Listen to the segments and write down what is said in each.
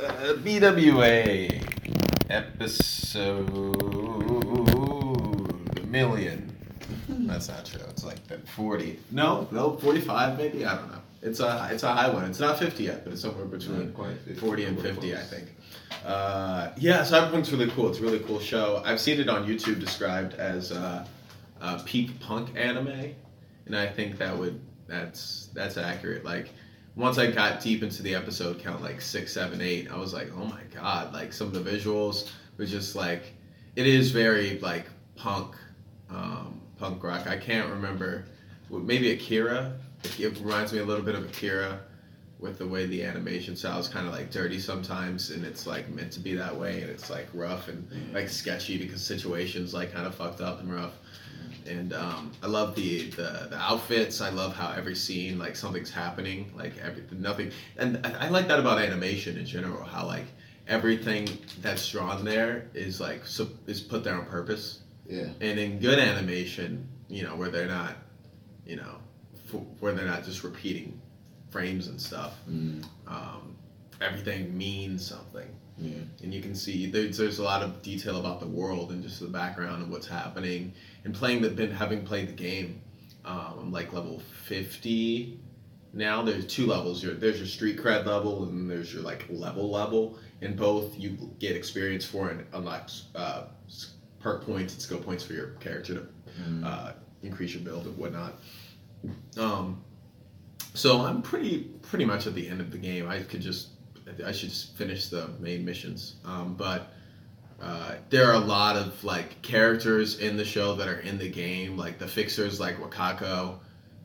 Uh, BWA episode a million. That's not true. It's like forty. No, no, forty-five maybe. I don't know. It's a it's a high one. It's not fifty yet, but it's somewhere between Not quite 50, forty and fifty, I think. Uh, yeah, Cyberpunk's really cool. It's a really cool show. I've seen it on YouTube described as uh, uh, peak punk anime, and I think that would that's that's accurate. Like once I got deep into the episode count, like six, seven, eight, I was like, oh my god! Like some of the visuals were just like, it is very like punk, um, punk rock. I can't remember, maybe Akira. It reminds me a little bit of Akira with the way the animation style is kind of like dirty sometimes and it's like meant to be that way and it's like rough and like sketchy because situations like kind of fucked up and rough and um, I love the, the the outfits. I love how every scene like something's happening, like everything, nothing. And I, I like that about animation in general. How like everything that's drawn there is like so, is put there on purpose. Yeah. And in good animation, you know, where they're not, you know, f- where they're not just repeating frames and stuff. Mm, Um, everything means something yeah. and you can see there's, there's a lot of detail about the world and just the background of what's happening and playing the been having played the game um, I'm like level 50 now there's two levels Your there's your street cred level and there's your like level level in both you get experience for and unlock uh, perk points and skill points for your character to Mm. uh, increase your build and whatnot. Um, so I'm pretty pretty much at the end of the game. I could just I should just finish the main missions. Um, but uh, there are a lot of like characters in the show that are in the game, like the fixers, like Wakako,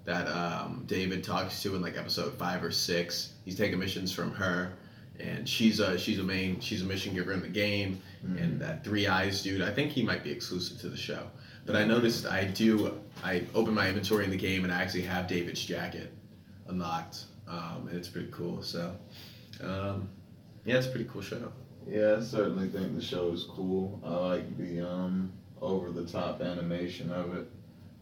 that um, David talks to in like episode five or six. He's taking missions from her, and she's a she's a main she's a mission giver in the game. Mm. And that Three Eyes dude, I think he might be exclusive to the show. But I noticed I do I open my inventory in the game and I actually have David's jacket unlocked, um, and it's pretty cool. So, um, yeah, it's a pretty cool show. Yeah, I certainly think the show is cool. I like the um, over the top animation of it.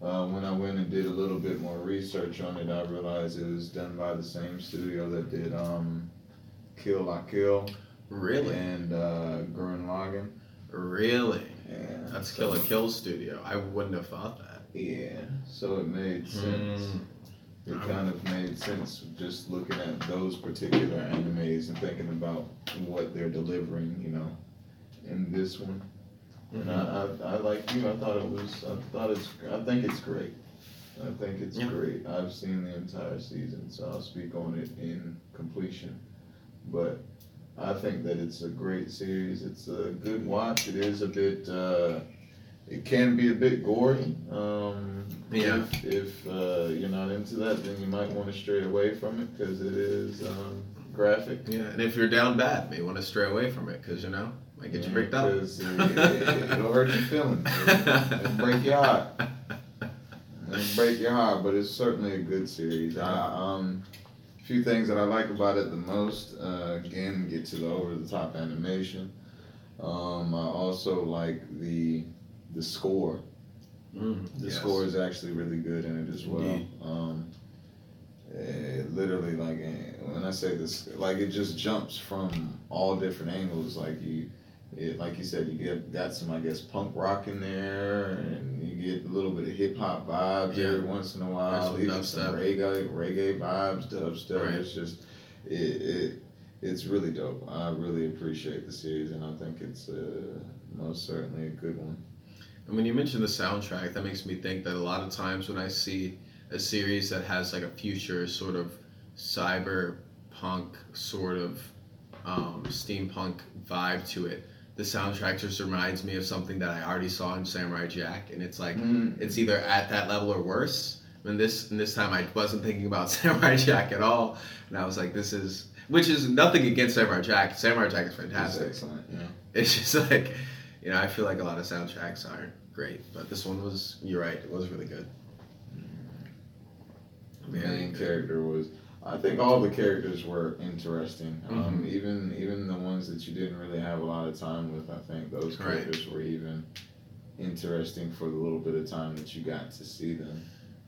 Uh, when I went and did a little bit more research on it, I realized it was done by the same studio that did um, Kill La Kill Really, and uh, Gurren Lagann. really, Yeah, that's so- Kill La Kill Studio. I wouldn't have thought that. Yeah, so it made sense. Mm. It kind of made sense just looking at those particular animes and thinking about what they're delivering, you know, in this one. And Mm-hmm. I, I, I like you. I thought it was. I thought it's. I think it's great. I think it's Yeah. great. I've seen the entire season, so I'll speak on it in completion. But I think that it's a great series. It's a good watch. It is a bit. Uh, it can be a bit gory. Um, Yeah. If, if uh, you're not into that, then you might want to stray away from it because it is um, graphic. Yeah, and if you're down bad, you want to stray away from it because you know might get you Yeah, bricked up. 'cause it, it'll hurt your feelings. It'll, it'll break your heart. It'll break your heart, but it's certainly a good series. I, um, a few things that I like about it the most. Uh, again, get to the over the top animation. Um, I also like the the score. Mm, The yes. score is actually really good in it as well. Um, eh, literally, like eh, when I say this, like it just jumps from all different angles. Like you, it, like you said, you get got some, I guess, punk rock in there, and you get a little bit of hip hop vibes Yeah. every once in a while. Even some reggae, reggae vibes, dubstep. Right. It's just, it, it, it's really dope. I really appreciate the series, and I think it's uh, most certainly a good one. And when you mention the soundtrack, that makes me think that a lot of times when I see a series that has like a future sort of cyberpunk sort of um, steampunk vibe to it, the soundtrack just reminds me of something that I already saw in Samurai Jack, and it's like Mm. it's either at that level or worse. And this and this time I wasn't thinking about Samurai Jack at all, and I was like, this is which is nothing against Samurai Jack. Samurai Jack is It's fantastic. excellent. Yeah. It's just like, you know, I feel like a lot of soundtracks aren't great, but this one was. You're right, it was really good. The Yeah, main character was. I think all the characters were interesting. Um, Mhm. even even the ones that you didn't really have a lot of time with. I think those Right. characters were even interesting for the little bit of time that you got to see them.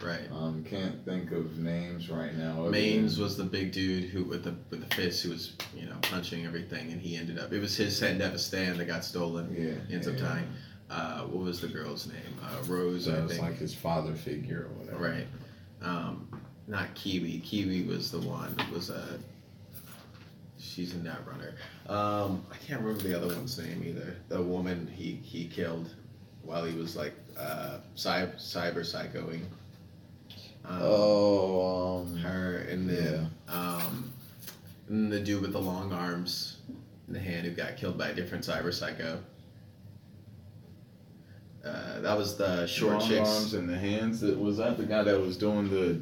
Right. Um, can't think of names right now. than- was the big dude who with the with the fist who was you know punching everything, and he ended up. It was his Sandevistan that got stolen. Yeah. Ends up dying. Uh, what was the girl's name? Uh, Rose, That I was think. like his father figure or whatever. Right. Um, not Kiwi. Kiwi was the one. Was a. She's a net runner. Um, I can't remember the other one's name either. The woman he he killed while he was like uh, cyber cyber psychoing. Um, Oh, um, her and the um, and the dude with the long arms in the hand who got killed by a different cyber psycho. Uh, that was the short long chicks. arms and the hands. That was that the guy that was doing the,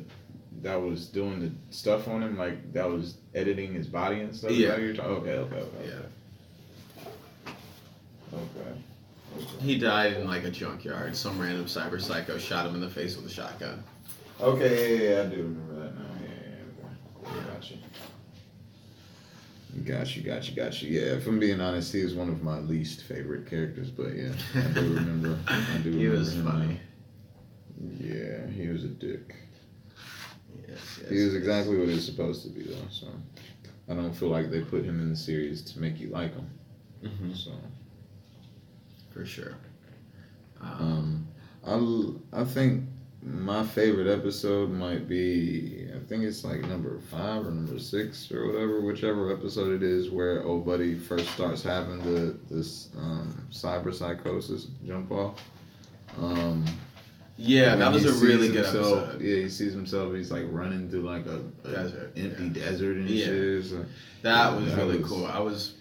that was doing the stuff on him, like that was editing his body and stuff. Yeah. that what you're talking- okay, okay, okay. Yeah. Okay. Okay. He died in like a junkyard. Some random cyber psycho shot him in the face with a shotgun. Okay, yeah, yeah, I do remember that now. Yeah, yeah, you. Got you, got you, got you. Yeah, if I'm being honest, he is one of my least favorite characters, but yeah, I do remember. I do He remember was funny. now. Yeah, he was a dick. Yes, yes. He was exactly what he's supposed to be, though. So I don't feel like they put him in the series to make you like him. Mm-hmm. So for sure. Um, um, I I think my favorite episode might be I think it's like number five or number six or whatever, whichever episode it is, where old buddy first starts having the this um, cyber psychosis jump off. Um, yeah, that was a really good himself- episode. Yeah, he sees himself. He's like running through like a, a Desert, empty yeah. desert and Yeah. shit. So, That Yeah, was that really was- cool. I was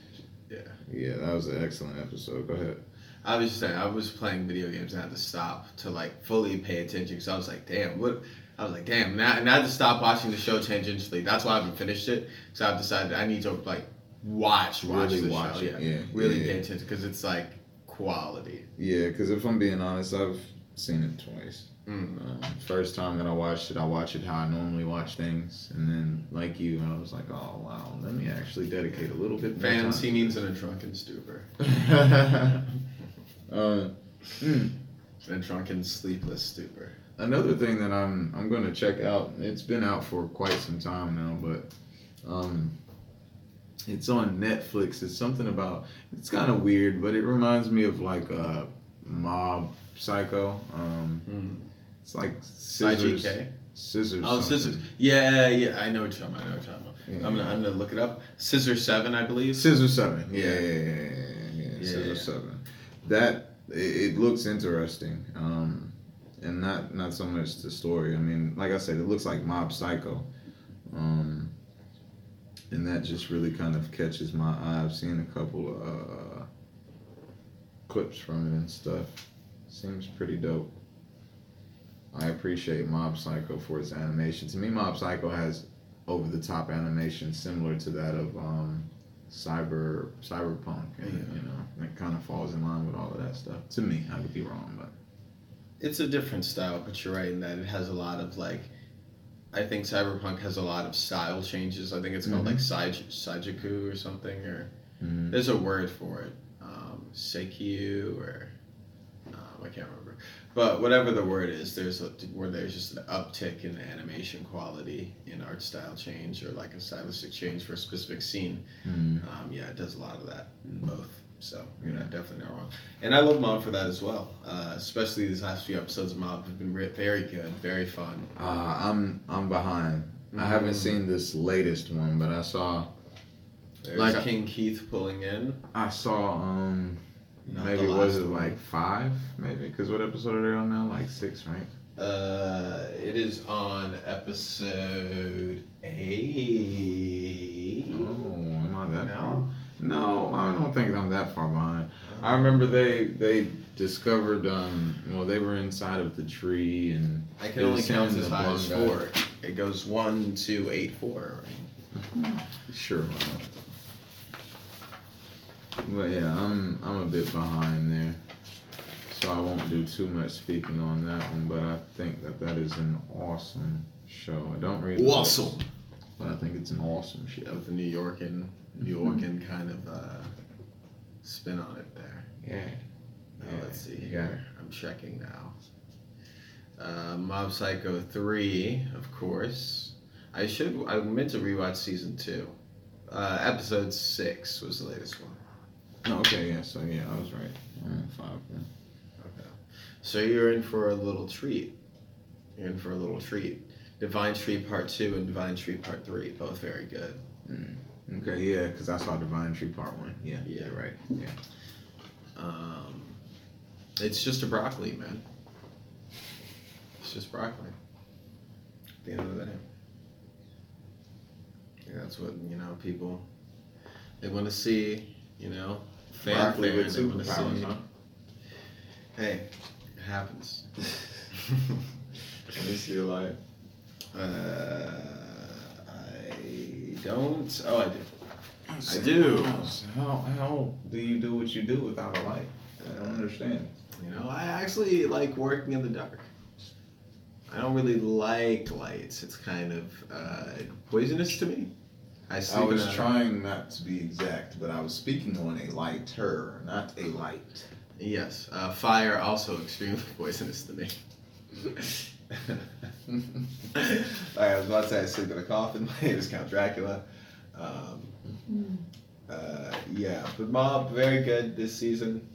yeah. yeah, that was an excellent episode. Go ahead. I was just saying, I was playing video games and I had to stop to like fully pay attention because I was like, damn, what? I was like, damn, now, and I had to stop watching the show tangentially. That's why I haven't finished it. So I've decided I need to like watch, watch Really the watch show. it, Yeah, yeah, really yeah. pay attention because it's like quality. Yeah, because if I'm being honest, I've seen it twice. Mm. Um, first time that I watched it, I watched it how I normally watch things, and then like you, I was like, oh wow, let me actually dedicate a little bit more Fans, time. he means in a drunken stupor, uh, mm. in a drunken sleepless stupor. Another thing that I'm I'm going to check out. It's been out for quite some time now, but um, it's on Netflix. It's something about. It's kind of weird, but it reminds me of like a mob psycho. Um, Mm. it's like scissors. IGK. Scissors. Oh, something. scissors. Yeah, yeah, I know what you're talking about. I know what you're talking about. Yeah. I'm, gonna, I'm gonna look it up. Scissor Seven, I believe. Scissor Seven. Yeah, Yeah. yeah, yeah, yeah, yeah, Scissor. Seven. That it, looks interesting, um, and not not so much the story. I mean, like I said, it looks like Mob Psycho, um, and that just really kind of catches my eye. I've seen a couple uh, clips from it and stuff. Seems pretty dope. I appreciate Mob Psycho for its animation. To me, Mob Psycho has over the top animation similar to that of um, cyber cyberpunk, and Yeah. you know, it kind of falls in line with all of that stuff. To me, I could be wrong, but It's a different style, but you're right in that it has a lot of like. I think Cyberpunk has a lot of style changes. I think it's called Mhm. like Saij- Saijiku or something, or mm, there's a word for it, um, or um, I can't remember. But whatever the word is, there's a, where there's just an uptick in animation quality, in art style change, or like a stylistic change for a specific scene. mm, Um, yeah, it does a lot of that in both. So you're not definitely not wrong. And I love Mob for that as well. Uh, especially these last few episodes of Mob have been re- very good, very fun. uh, I'm I'm behind. I haven't Mm. seen this latest one, but I saw There's Like- King Keith pulling in. I saw um Not maybe the was it one. like five maybe because what episode are they on now like six right Uh, it is on episode eight. oh am I that No. far no I don't think I'm that far behind I remember they they discovered um well they were inside of the tree and I can only count as high as four. It goes one, two, eight, four. Right? sure but yeah I'm I'm a bit behind there so I won't do too much speaking on that one but I think that that is an awesome show I don't read the books, Awesome. but I think it's an awesome show With the New Yorkin, New Yorkin kind of uh, spin on it there. yeah Now, Yeah, let's see here. I'm checking now. Uh, Mob Psycho 3, of course. I should. I meant to rewatch season two. Uh, episode six was the latest one. Oh, okay, yeah. So yeah, I was right. Five. Yeah. So you're in for a little treat. You're in for a little treat. Divine Tree Part Two and Divine Tree Part Three, both very good. Mm. Okay, yeah, because I saw Divine Tree Part One. Yeah, Yeah. right. Yeah. Um, it's just a broccoli, man. It's just broccoli. At the end of the day. Yeah, that's what you know. People they want to see. You know, fanfare. with They want to superpowers, see. huh? Hey, it happens. Let me see a light. uh, I don't. Oh, I do. I do. How how do you do what you do without a light? I don't understand. You know, I actually like working in the dark. I don't really like lights. It's kind of uh, poisonous to me. I I was in a- trying not to be exact, but I was speaking on a lighter, not a light. Yes, uh, fire also extremely poisonous to me. I was about to say I sleep in a coffin. My name is Count Dracula. Um, uh, yeah, but Mob very good this season.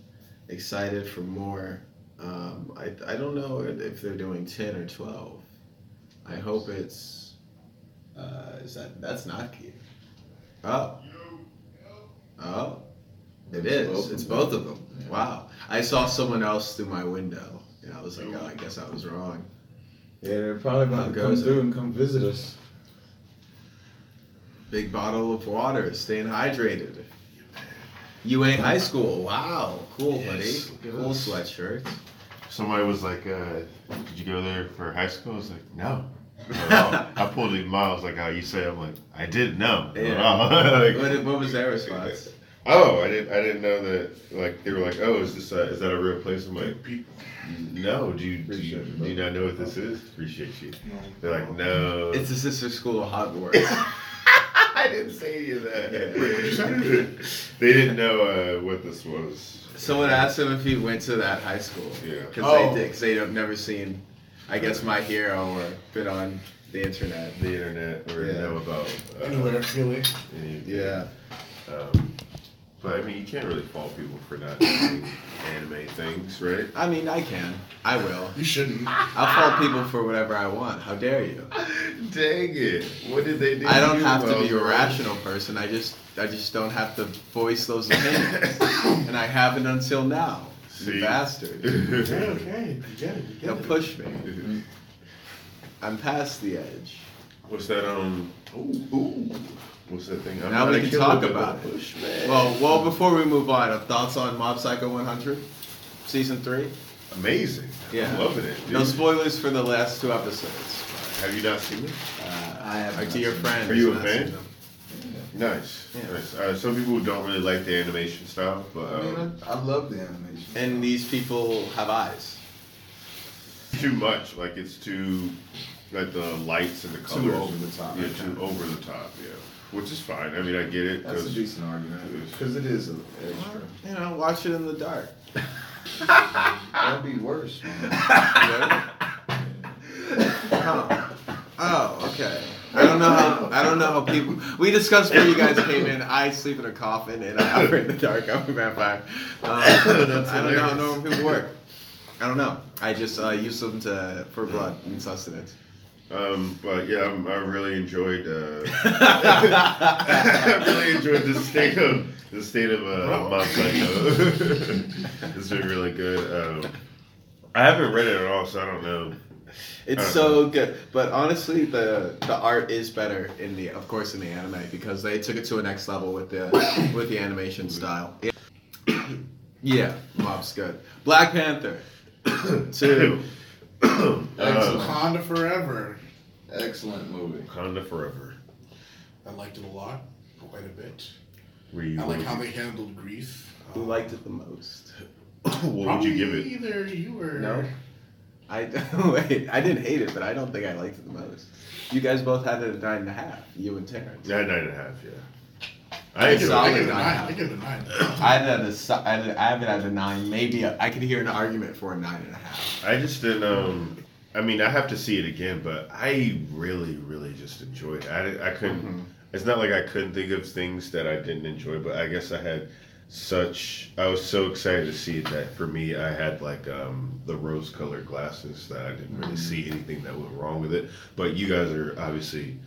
Excited for more. Um, I I don't know if they're doing ten or twelve. I hope it's. Uh, is that that's not key? Oh. Oh. It It's both It's both of them. Yeah. Wow. I saw someone else through my window, and I was like, oh, I guess I was wrong. Yeah, they're probably How about to goes come it? through and come visit us. Big bottle of water, staying hydrated. UA High School. Wow. Cool, Yes, buddy. Cool sweatshirt. Somebody was like, uh, "Did you go there for high school?" I was like, "No." I I pulled these miles like how you say. I'm like, I didn't know. Yeah. Like, What, what was their response? oh, I didn't. I didn't know that. Like they were like, "Oh, is this? A, is that a real place?" I'm like, "No. Do you do you, do you not know what this is?" Appreciate you. They're like, "No." It's a sister school of Hogwarts. I didn't say any of that. Yeah. Wait, what'd you say? they didn't know uh, what this was. Someone asked him if he went to that high school. Yeah. Because Oh. they did, because they have never seen, I guess, My Hero or been on the internet. The internet or Yeah. know about. Uh, Anywhere, really. any- Yeah. Um, but I mean, you can't really fault people for not doing anime things, right? I mean, I can. I will. You shouldn't. I'll fault people for whatever I want. How dare you? Dang it! What did they do? I don't you have to be a you rational person. I just, I just don't have to voice those opinions, and I haven't until now. You See? bastard! Okay, okay. You get it. You get Don't it. push me. I'm past the edge. What's that? Um. Ooh, ooh. What's that thing? I'm Now we can talk about a it. Push. Well, well, before we move on, uh, thoughts on Mob Psycho 100, season three? amazing. Yeah. I'm loving it. Dude. No spoilers for the last two episodes. Have you not seen it? Uh, I have or not to your friends. Are you a not fan? Seen them. Nice. Yeah. Nice. Uh, some people don't really like the animation style, but I mean, um, I, I love the animation. And these people have eyes. too much. Like it's too, like the lights and the colors. Too over the top. Yeah, too over the top. Yeah, which is fine. I mean, I get it That's a because decent argument because it is an extra. You know, watch it in the dark. That'd be worse, man. Oh. oh, okay. I don't know how I don't know how people. We discussed where you guys came in. I sleep in a coffin and I operate in the dark. I'm a vampire. Um, I don't know how normal people work. I don't know. I just uh, use them to for blood and sustenance. Um, but yeah, I'm, I really enjoyed. Uh, I really enjoyed the state of the state of uh, Mob Psycho. it's been really good. Um, I haven't read it at all, so I don't know. It's so good, but honestly, the the art is better in the, of course, in the anime because they took it to a next level with the with the animation style. Yeah, Mob's good. Black Panther, two. uh, Wakanda forever. Excellent movie. Wakanda forever. I liked it a lot, quite a bit. Were you? I like how they handled grief. Who liked it the most? what would you give it? Either you or No. I wait. I didn't hate it, but I don't think I liked it the most. You guys both had it at nine and a half. You and Terrence. Yeah, nine and a half. Yeah. I I enjoyed saw I it. give it a Solid nine. nine. I give it a nine. I had it at a, I had it- I have it at a nine. Maybe a, I could hear an argument for a nine and a half. I just didn't. Um, I mean, I have to see it again, but I really, really just enjoyed it. I, I couldn't. Mhm. It's not like I couldn't think of things that I didn't enjoy, but I guess I had such. I was so excited to see it that for me, I had like um, the rose-colored glasses that I didn't really see anything that went wrong with it. But you guys are obviously.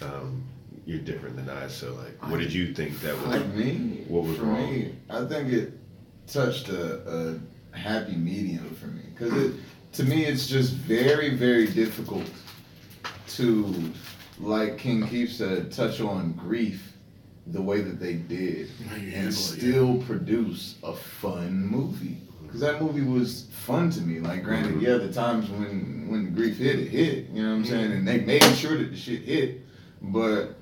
Um, you're different than I, so like, what did you think that was? For me, What was for wrong? me, I think it touched a, a happy medium for me because it, to me, it's just very, very difficult to, like King Keith said, touch on grief the way that they did How you handle and it, still produce a fun movie. Because that movie was fun to me. Like, granted, Mhm. yeah, the times when when the grief hit, it hit. You know what I'm saying? And they made sure that the shit hit. But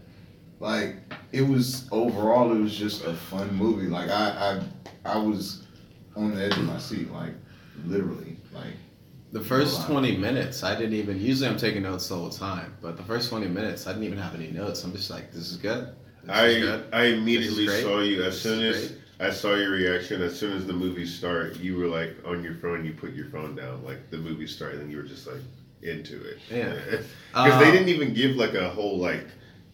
like, it was overall, it was just a fun movie. Like, I I I was on the edge of my seat, like literally, like. The first Wow. 20 minutes, I didn't even. Usually, I'm taking notes the whole time, but the first 20 minutes, I didn't even have any notes. I'm just like, this is good. This is I. I immediately This is great. saw you as soon as great. I saw your reaction. As soon as the movie started, you were like on your phone. You put your phone down, like the movie started, and you were just like into it. Yeah. because Uh, they didn't even give like a whole like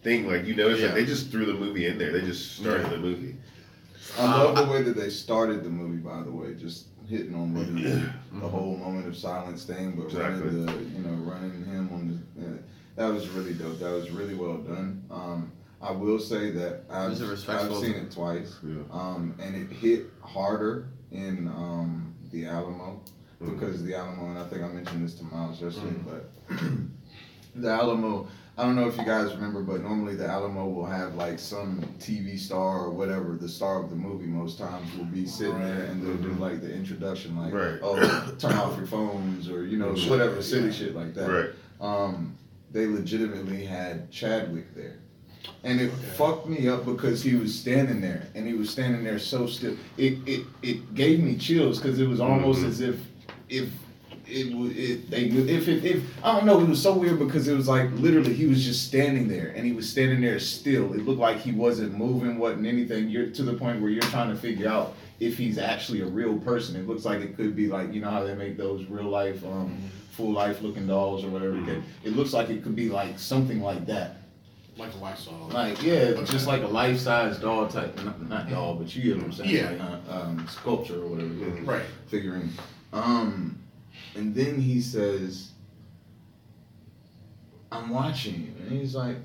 thing. Like you noticed, Yeah. like they just threw the movie in there. They just started Yeah. the movie. I love Um, the way that they started the movie. By the way, just hitting on literally the Mhm. whole moment of silence thing, but Exactly. running the you know running him on the. Yeah, that was really dope. That was really well done. Um, I will say that I've, was a I've respectful- seen it twice, Yeah. um, and it hit harder in um, the Alamo Mhm. because the Alamo, and I think I mentioned this to Miles yesterday, Mhm. but the Alamo. I don't know if you guys remember, but normally the Alamo will have like some TV star or whatever, the star of the movie most times will be sitting there and they'll do like the introduction, like, Right. oh, turn off your phones or, you know, whatever, silly shit like that. Right. Um, they legitimately had Chadwick there. And it Okay. fucked me up because he was standing there and he was standing there so still. It it, it gave me chills because it was almost Mhm. as if if it would it they knew if it if I don't know it was so weird because it was like literally he was just standing there and he was standing there still. It looked like he wasn't moving, wasn't anything. You're to the point where you're trying to figure out if he's actually a real person. It looks like it could be like you know how they make those real life um full life looking dolls or whatever. Mhm. It looks like it could be like something like that. Like a Lysol. Like yeah, just like a life size doll type, not, not doll, but you get what I'm saying. Yeah. Like, uh, um, sculpture or whatever. Right. figurine. Um, and then he says, "I'm watching you," and he's like,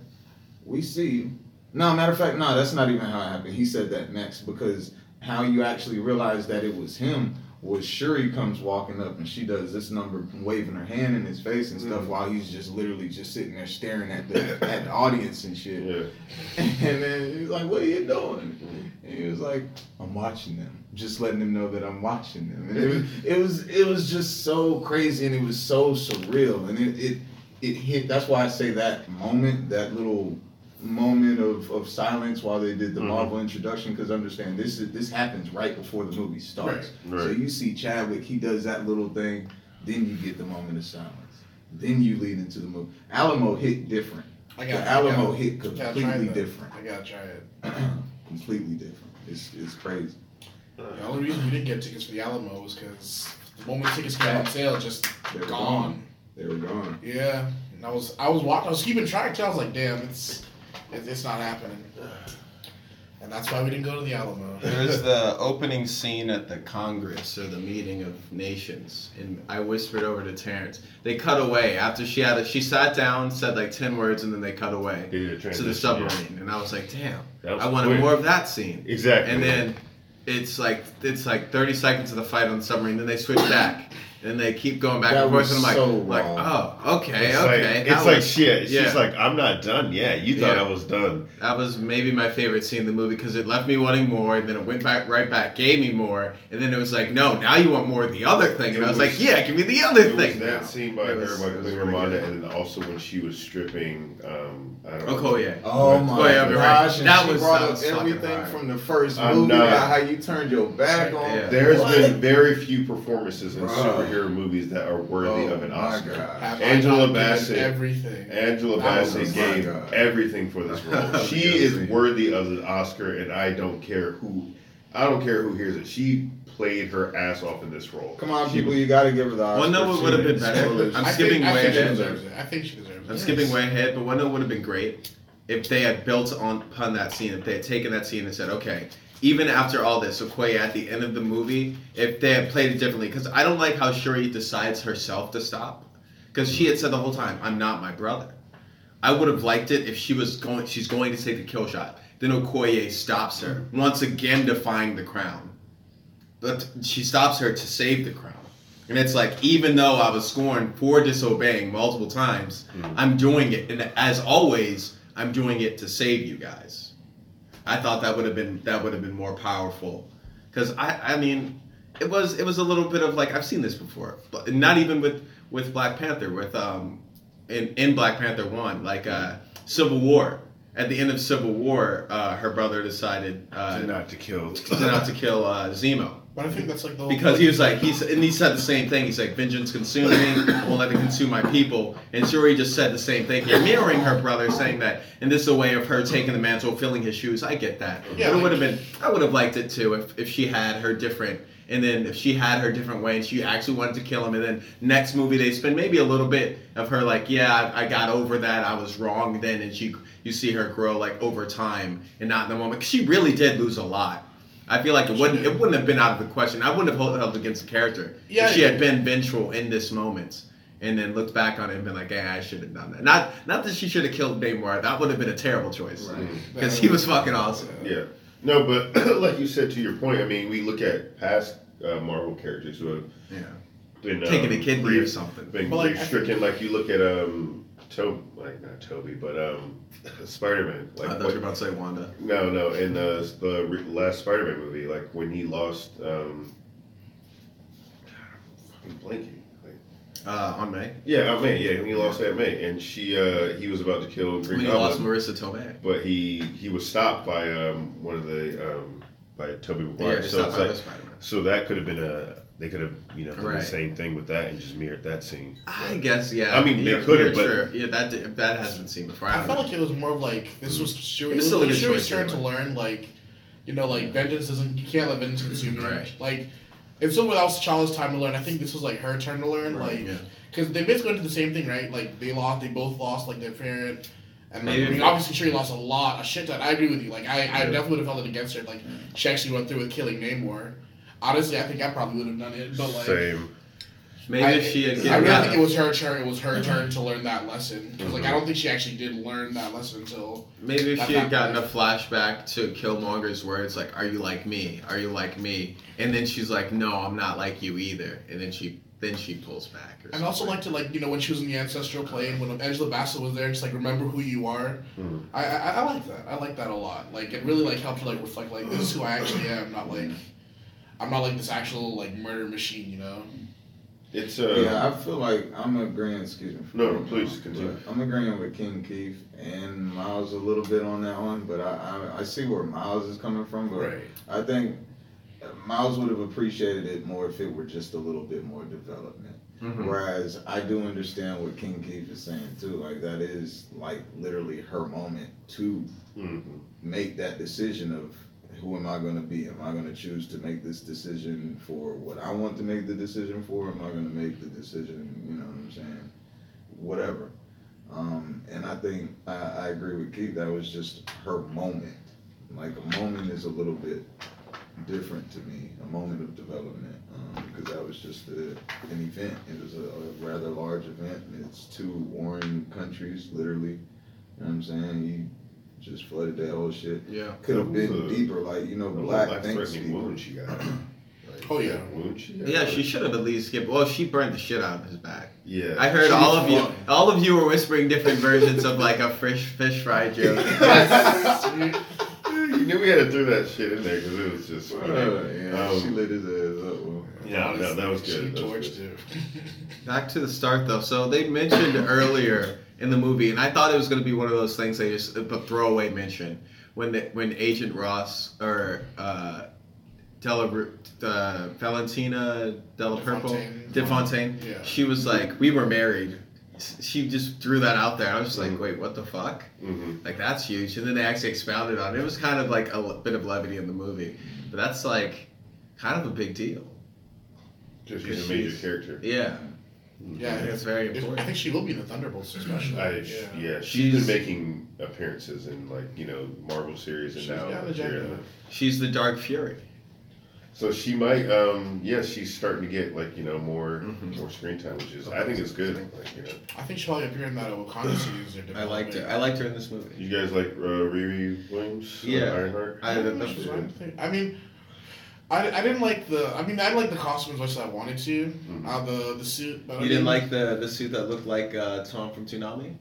"We see you." No, matter of fact, no, that's not even how it happened. He said that next because how you actually realized that it was him was Shuri comes walking up and she does this number, waving her hand in his face and stuff, Mhm. while he's just literally just sitting there staring at the at the audience and shit. Yeah. And then he's like, "What are you doing?" And he was like, "I'm watching them, just letting them know that I'm watching them." And it was, it was, it was just so crazy, and it was so surreal, and it, it, it hit. That's why I say that moment, that little moment of, of silence while they did the Mhm. Marvel introduction, because understand this is this happens right before the movie starts. Right, So you see Chadwick, he does that little thing, then you get the moment of silence, then you lead into the movie. Alamo hit different. I The got Alamo I hit gotta, try completely different. I gotta try it. completely different. It's it's crazy. The only reason we didn't get tickets for the Alamo was because the moment tickets came on sale, just They were gone. gone. They were gone. Yeah, and I was I was watching. I was keeping track. Too. I was like, damn, it's it, it's not happening. And that's why we didn't go to the Alamo. There's the opening scene at the Congress or the meeting of nations, and I whispered over to Terrence. They cut away after she had a, she sat down, said like ten words, and then they cut away They to the submarine, and I was like, damn, That was I wanted quick. more of that scene. Exactly. And then it's like it's like 30 seconds of the fight on the submarine, then they switch back, and they keep going back That and forth, and I'm like, so like oh, okay, it's okay. like, that it's like was- shit. yeah. She's like, I'm not done. Yeah, you thought Yeah. I was done. That was maybe my favorite scene in the movie because it left me wanting more, and then it went back right back, gave me more, and then it was like, no, now you want more of the other thing, and It I was, was- like, yeah, give me the other It was thing. that now. scene by It her was- by it was Queen Ramonda, and then also when she was stripping. Um, I don't Oh, know. cool, yeah. Oh my Oh, yeah, right. gosh! And That she was- brought that was fucking everything from the 1st movie about how you turned your back on. Yeah. There's What? been very few performances in Bruh. Superhero movies that are worthy Oh of an oh Oscar. God. Have I Angela Bassett. everything. Angela Bassett gave God. everything for this role. she is see. worthy of an Oscar, and I don't care who. I don't care who hears it. She played her ass off in this role. Come on, She people, you got to give her the Oscar. Well, no, would have been better. I'm I skipping think, way think ahead. deserves it. I think she deserves it. I'm skipping way ahead, but one that would have been great if they had built on upon that scene. If they had taken that scene and said, okay, even after all this, Okoye at the end of the movie, if they had played it differently, because I don't like how Shuri decides herself to stop, because she had said the whole time, "I'm not my brother." I would have liked it if she was going. She's going to take the kill shot. Then Okoye stops her once again, defying the crown. But she stops her to save the crown. And it's like, even though I was scorned for disobeying multiple times, mm. I'm doing it. And as always, I'm doing it to save you guys. I thought that would have been that would have been more powerful. Because I, I mean, it was it was a little bit of like I've seen this before, but not even with with Black Panther. With um, in in Black Panther one, like uh, Civil War. At the end of Civil War, uh, her brother decided uh, not to kill. not to kill uh, Zemo But I think that's like the whole because he was like he's and he said the same thing. He's like vengeance consuming, me, I won't let it consume my people. And Shuri just said the same thing here, mirroring her brother, saying that and this is a way of her taking the mantle, filling his shoes. I get that. Yeah, but it would have been I would have liked it too if, if she had her different and then if she had her different way and she actually wanted to kill him and then next movie they spend maybe a little bit of her like yeah I, I got over that I was wrong then and she you see her grow like over time and not in the moment 'Cause she really did lose a lot. I feel like it wouldn't it wouldn't have been out of the question. I wouldn't have held, against the character Yeah, if she had been vengeful in this moment and then looked back on it and been like, "Yeah, I should have done that." Not not that she should have killed Namor. That would have been a terrible choice Right. because he was fucking awesome. Yeah. No, but like you said to your point, I mean, we look at past uh, Marvel characters who have Yeah, been um, taking a kidney or something. been But, like, grief stricken. Like you look at um, Tobey, like not Tobey, but um, Spider Man. I Like thought what- you were about to say Wanda. no, no, in uh, the re- last Spider Man movie, like when he lost um, I'm blanking. Like, Uh, on May yeah, Aunt May. Yeah, when he lost Aunt May, and she, uh, he was about to kill when Green he lost Goblin, Marisa Tomei. but he he was stopped by um, one of the um, by Tobey Yeah, so stopped by like, Spider-Man. so that could have been a they could have you know done Right. the same thing with that and just mirrored that scene. I guess yeah. I mean, they you're- could've, but- true. yeah, that did- that has been seen before. I I felt like it was more of like this was Shuri. It It was was, a good choice, turn to learn, like, you know, like vengeance doesn't. You can't let vengeance consume you. Right. Like, if someone else T'Challa's time to learn, I think this was like her turn to learn. Right, like, yeah. because they basically through the same thing, right? Like they lost, they both lost like their parent. And like, I mean, obviously, Shuri lost a lot, a shit ton. I agree with you. Like, I, I Yeah. definitely would have held it against her. Like, she actually went through with killing Namor. Honestly, I think I probably would have done it. But like, Same. Maybe I, she had I given really think it was her turn. It was her turn to learn that lesson. 'Cause, like, I Mhm. don't think she actually did learn that lesson until. Maybe if she had gotten happened. a flashback to Killmonger's words, like, "Are you like me? Are you like me?" and then she's like, "No, I'm not like you either," and then she then she pulls back. Or And also something. like to like you know when she was in the ancestral plane when Angela Bassett was there, just like remember who you are. Mhm. I, I I like that. I like that a lot. Like it really like helped her like reflect like this is who I actually am. Not like I'm not like this actual like murder machine. You know. It's uh, Yeah, I feel like I'm agreeing. Excuse me. for No, no, please you continue. I'm agreeing with King Keith and Miles a little bit on that one, but I I, I see where Miles is coming from. But I think uh, Miles would have appreciated it more if it were just a little bit more development. Mhm. Whereas I do understand what King Keith is saying too. Like that is like literally her moment to mhm. make that decision of who am I going to be? Am I going to choose to make this decision for what I want to make the decision for? Am I going to make the decision, you know what I'm saying? Whatever. Um, and I think I, I agree with Keith. That was just her moment. Like a moment is a little bit different to me. A moment of development because that was just a, an event. It was a, a rather large event. It's two warring countries, literally. You know what I'm saying? He just flooded that whole shit. Yeah. Could have been a- deeper, like you know, black life thinks threatening wound she got. Like, Oh, yeah. wound she got. Yeah, she should have at least skipped. Well, she burned the shit out of his back. Yeah. I heard She all was of you. All of you were whispering different versions of like a fish fish fry joke. you knew we had to throw that shit in there because it was just. Uh, funny. yeah, Um, she lit his ass up. Well, Yeah, no, that was She good. That was torched good. Back to the start though. So they mentioned earlier in the movie, and I thought it was going to be one of those things they just a throwaway mention when the, when Agent Ross or uh, Della uh, Valentina Della Purple DeFontaine. DeFontaine, Yeah. she was like, "We were married." she just threw that out there. I was just like, Mhm. wait, what the fuck? Mm-hmm. Like that's huge. And then they actually expounded on it. It was kind of like a bit of levity in the movie, but that's like kind of a big deal. Just she's a major she's- character. Yeah, Yeah, I think it's very important. I think she will be in the Thunderbolts especially. I, yeah. yeah. she's She's- been making appearances in like you know Marvel series and She's now got a She's the Dark Fury. So she might, um, yeah, she's starting to get like you know more Mhm. more screen time, which is I think it's good. Like you know, I think she'll probably appear in that Wakanda series. they're I liked her. I liked her in this movie. you guys like uh, Riri Williams? uh, Yeah. Ironheart. I, Yeah, that- she's that- I mean, I, I didn't like the. I mean, I didn't like the costume as much as I wanted to. Mhm. Uh, the the suit. But I you didn't mean, like the the suit that looked like uh, Tom from Toonami?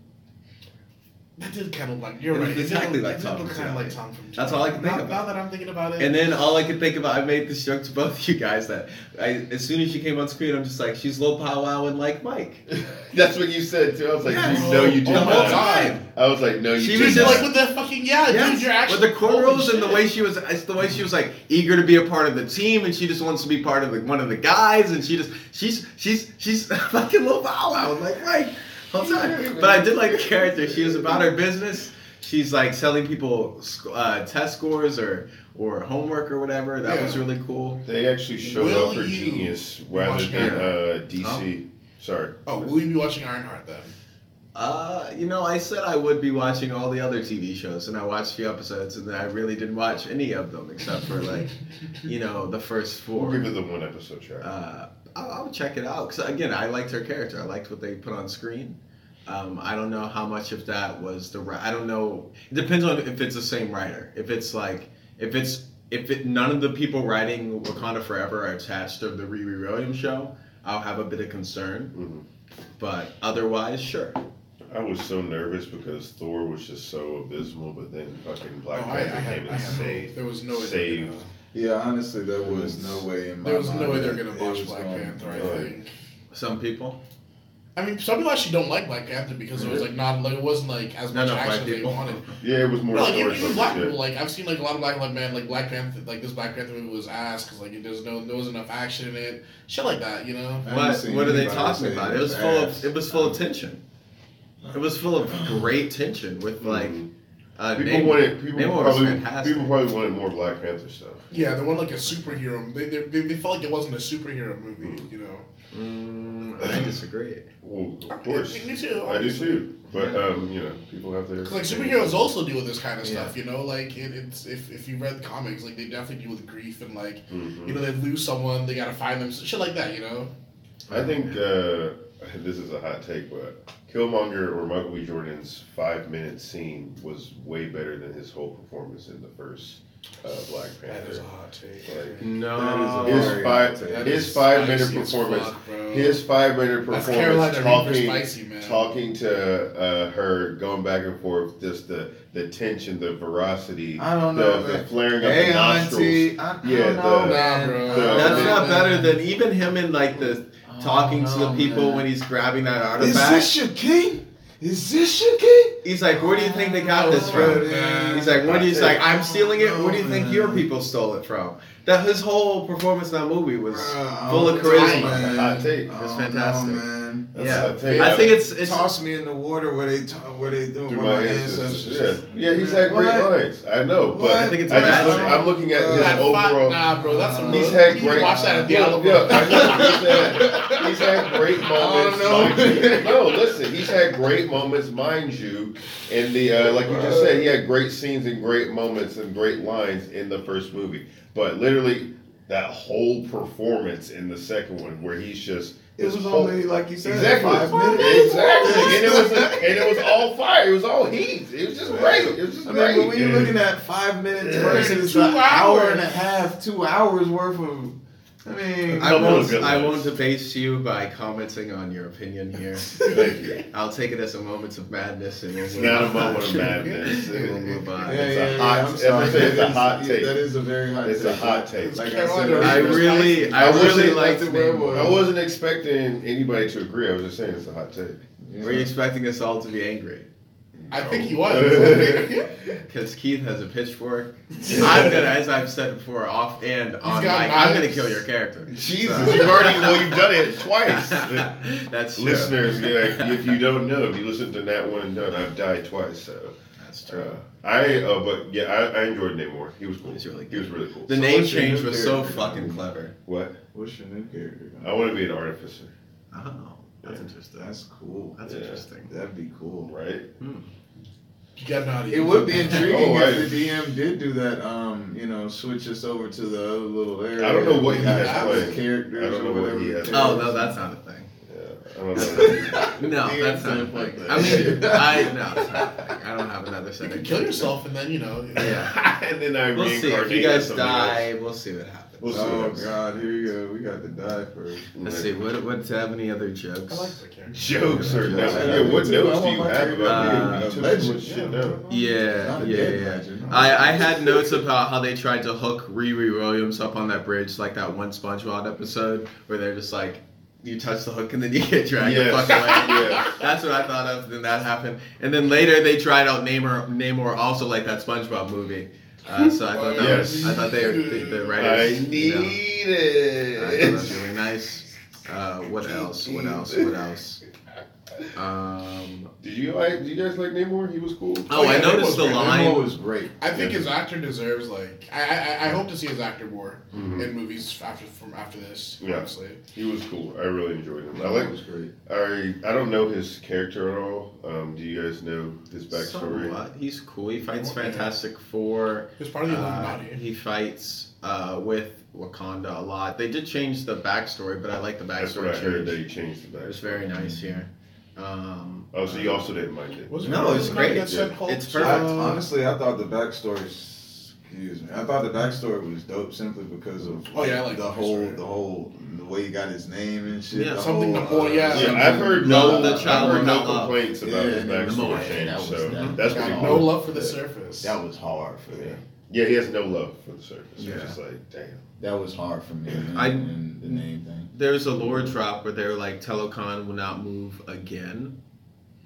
That did kind of like. You're It right. looked It did exactly like it did Tom look kind of like Tom from. That's all I can think now, about. Now that I'm thinking about it. And then all I could think about, I made this joke to both of you guys that I, as soon as she came on screen, I'm just like, she's Lil Bow Wow and like Mike. That's what you said too. I was like, Yes. you know, you Oh did my not. God. I was like, no, you She did was just- like with the fucking yeah, dude, you're actually with the cornrows holy and the way she was, it's the way she was like eager to be a part of the team, and she just wants to be part of the, one of the guys, and she just she's she's she's fucking Lil Bow Wow and like Mike whole time. But I did like the character. She was about her business. She's like selling people uh, test scores or or homework or whatever. That was really cool. They actually showed Will off her genius rather than uh, DC. Sorry. Oh, will you be watching Ironheart then? Uh, you know, I said I would be watching all the other TV shows, and I watched a few episodes, and then I really didn't watch any of them except for like, you know, the first We'll four. give it the one episode try. Uh, I'll, I'll check it out because again, I liked her character. I liked what they put on screen. Um, I don't know how much of that was the. ri- I don't know. It depends on if it's the same writer. If it's like if it's if it none of the people writing Wakanda Forever are attached to the Riri Williams show, I'll have a bit of concern. Mhm. But otherwise, sure. I was so nervous because Thor was just so abysmal, but then fucking Black oh, I, I Panther had, came I and had no, saved. there was no way they were saved. Gonna- Yeah, honestly, there was no way in my There was mind no way they're gonna it watch Black gonna- Panther. I Right. think. Some people. I mean, some people actually don't like Black Panther because it was like not like it wasn't like as Not much enough action as they people. wanted. Yeah, it was more No, like story even, even black people, like I've seen like a lot of black like man like Black Panther like this Black Panther movie was ass because like there's no there was enough action in it, shit like that, you know. I haven't What seen What are they anybody talking say about? It was full ass. of it was full of tension. It was full of great tension with like Mhm. Uh, people Namor. wanted people Namor probably fantastic. people probably wanted more Black Panther stuff. Yeah, they weren't like a superhero. They, they, they, they felt like it wasn't a superhero movie, Mm. you know. Mm, I disagree. Well, of course, Me, me too. I do too. But um, you know, people have their Because like superheroes also deal with this kind of Yeah. stuff, you know. Like it, it's if if you read the comics, like they definitely deal with grief and like Mhm. you know they lose someone, they gotta find them, shit like that, you know. I think uh, this is a hot take, but Killmonger or Michael B. Jordan's five minute scene was way better than his whole performance in the first uh, Black That is Panther. a hot take. Like, No, That is a his five, that his is five spicy as performance, fuck, his five minute performance talking spicy, talking to uh, her, going back and forth, just the the tension, the veracity, I don't the, know, the man. flaring of Hey, the nostrils. auntie. I, I Yeah, don't know, the- man. Nah, bro. I The- That's know, not better than even him in like the talking oh, to the Oh, people man. when he's grabbing that artifact. Is this your king? Is this your king? He's like, where do you think they got oh, this Oh, from? man. He's like, where do you? He's like, I'm stealing it. Where do you Oh, think man. your people stole it from? That his whole performance in that movie was Bruh, full of I charisma. Hot take. I It's don't fantastic. know, man. That's Yeah. a hot. I think it's it's Toss me in the water where they ta- where they doing Through with my my ancestors. ancestors. Yeah, yeah, he's had great What? lines. I know, but I think it's I just look, I'm looking at his That fi- overall. nah, bro, that's a He's had you need to great- watch that at the Yeah, Alamo. yeah, I know. He's had, he's had great moments. know. mind you. No, listen, he's had great moments, mind you. In the uh, like you just said, he had great scenes and great moments and great lines in the first movie. But literally, that whole performance in the second one, where he's just It his was whole- only like you said, Exactly. five minutes. Exactly. And it was and it was all fire. It was all heat. It was just great. It was just I mean, great. but when you're looking at five minutes Yeah. versus Two an hour and a half, two hours worth of, I mean, I won't I won't debase you by commenting on your opinion here. Thank you. I'll take it as a moment of madness and we'll It's move not a moment of madness. We'll move on. yeah, It's yeah, a yeah, hot- I'm sorry. say, it's a is- hot yeah, take. That is a very hot It's take. It's a hot take. Like I said, I Reaper really. I I really wasn't- liked that's it I wasn't expecting anybody to agree. I was just saying it's a hot take. Yeah. Were you expecting us all to be angry? I think he was. Because Keith has a pitchfork. I'm gonna, as I've said before, off and on mic, I'm gonna kill your character. Jesus, So- you've already well, you've done it twice. That's true. Listeners, yeah, if you don't know, if you listen to that one and done, I've died twice. So, That's true. uh, I, uh, but yeah, I, I enjoyed Namor. He was cool. He's really He was really cool. The So name change was so fucking clever. What? What's your new character? I want to be an artificer, Oh, that's Yeah. interesting. That's cool. That's Yeah. interesting. That'd be cool. right? You got naughty. It would be intriguing Oh, I- if the DM did do that. Um, you know, switch us over to the other little area. I don't know what he has other characters I don't know or what whatever he has Oh no, that's not a thing. I don't know. No, that's not a like thing. that. I mean, I no, it's not a thing. I don't have another You set. could kill yourself and then you know. Yeah. and then I We'll see. If you guys something die, we'll see what happens. We'll see Oh. God, here you go. We got to die first. Let's see. What what do you have any other jokes? I like that character. Jokes or Yeah, no? Yeah, what do too. I notes do you have about to me? be You a took so legend. shit Yeah. Yeah, yeah, yeah. I, I had notes about how they tried to hook Riri Williams up on that bridge, like that one SpongeBob episode where they're just like, you touch the hook and then you get dragged Yes. the fuck away. Yeah. That's what I thought of. Then that happened, and then later they tried out Namor, Namor also like that SpongeBob movie. Uh, so I thought that Yes. was, I thought they were the, the I writers. need you know, I thought that was really nice. Uh, what else? What else? What else? Um, Did you like? Did you guys like Namor? He was cool. oh, yeah, I noticed was the great. line. Nemo was great. I think Yeah. his actor deserves like I, I I hope to see his actor more Mhm. in movies after from after this. Yeah. Honestly, He was cool. I really enjoyed him. I like. was great. I I don't know his character at all. Um, do you guys know his backstory? Somewhat. He's cool. He fights Yeah. Fantastic Four. he was part of the Uh, Illuminati. he fights uh, with Wakanda a lot. They did change the backstory, but I like the That's what backstory I heard. That change. he changed the backstory. It was very nice here. Um, Oh, so you also didn't mind it? Was it No, it's great. that sent Yeah. It's to, perfect. I, uh, honestly, I thought the backstory. Excuse me. I thought the backstory was dope simply because of Oh, yeah, like the the whole, backstory. the whole, the way he got his name and shit. Yeah, the something whole, the more- yeah. Yeah, I've heard Love no, the child I've heard no without love. complaints about Yeah, his no, backstory more. change. That was- so that- that's got pretty no love for the surface. That was hard for me. Yeah. Yeah, he has no love for the surface. Yeah. It's just like, damn. That was hard for me. Man, I- and the name thing. there's a lore drop where they're like, Talokan will not move again,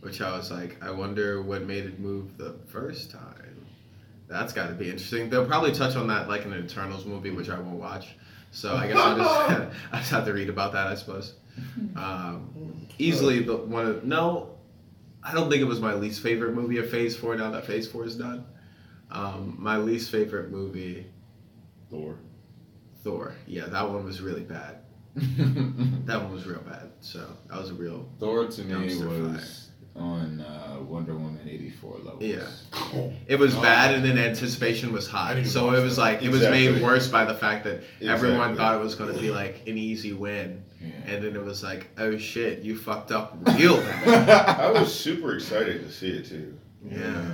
which I was like, I wonder what made it move the first time. That's got to be interesting. They'll probably touch on that like in an Eternals movie, which I won't watch. So I guess I'll just, I just have to read about that, I suppose. Um, easily the one of no, I don't think it was my least favorite movie of Phase Four. Now that Phase Four is done, um, my least favorite movie, Thor. Thor. Yeah, that one was really bad. That one was real bad. So that was a real. Thor to me Dumpster was on uh, Wonder Woman eighty four levels. Yeah. It was bad, and then anticipation was high. So it was that. like it was made worse by the fact that everyone thought it was going to be like an easy win, Yeah. and then it was like, oh shit, you fucked up real bad. I was super excited to see it too. Yeah.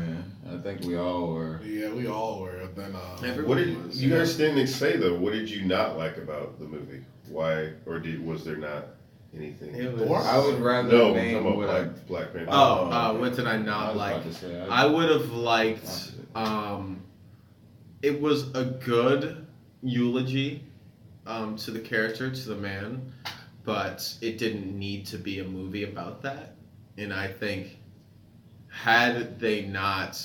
I think we all were. Yeah, we all were. Then uh, What did was, you yeah. guys didn't say though? What did you not like about the movie? Why or did was there not anything? Was- I would rather no, I'm name talking about what I. Black, Black Panther. Oh, Oh, uh, okay. what did I I not was like? about to say, I would have liked. Um, it was a good eulogy um, to the character, to the man, but it didn't need to be a movie about that. And I think, had they not,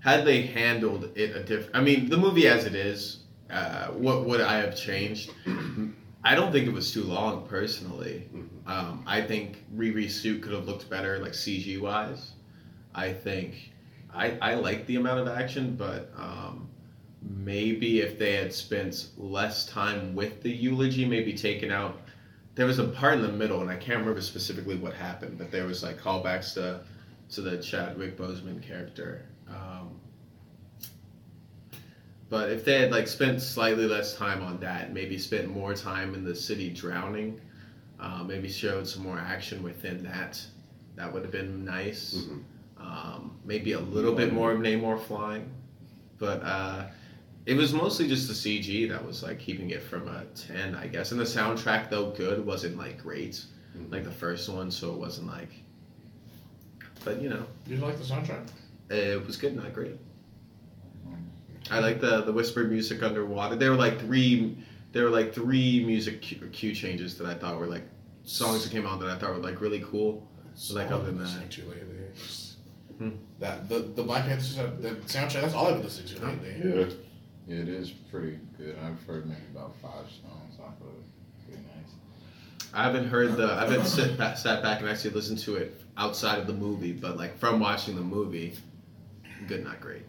had they handled it a different, I mean, the movie as it is, uh, what would I have changed? I don't think it was too long, personally. Mhm. Um, I think Riri's suit could have looked better, like CG wise. I think I, I like the amount of action, but um, maybe if they had spent less time with the eulogy, maybe taken out. There was a part in the middle, and I can't remember specifically what happened, but there was like callbacks to to the Chadwick Boseman character. Um, but if they had like spent slightly less time on that, maybe spent more time in the city drowning, uh, maybe showed some more action within that, that would have been nice. Mhm. Um, maybe a little bit more of Namor flying, but uh, it was mostly just the CG that was like keeping it from a ten, I guess. And the soundtrack, though good, wasn't like great, Mhm. like the first one, so it wasn't like. But you know, you like the soundtrack? it was good, not great. I like the the whispered music underwater. There were like three, there were like three music cue, cue changes that I thought were like songs that came out that I thought were like really cool. Like, other than that. to lately. Just Hmm. That the the Black Panther sound- the soundtrack. That's all I've been listening to lately. Yeah. Yeah, it is pretty good. I've heard maybe about five songs off of it. Pretty nice. I haven't heard the. I haven't sit back, sat back and actually listened to it outside of the movie, but like from watching the movie, good, not great.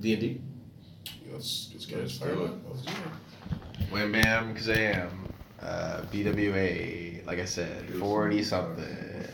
D and D. Let's let's get it Let's started. do it. Let's do it. Wham bam kazam. Uh, BWA, like I said, forty something.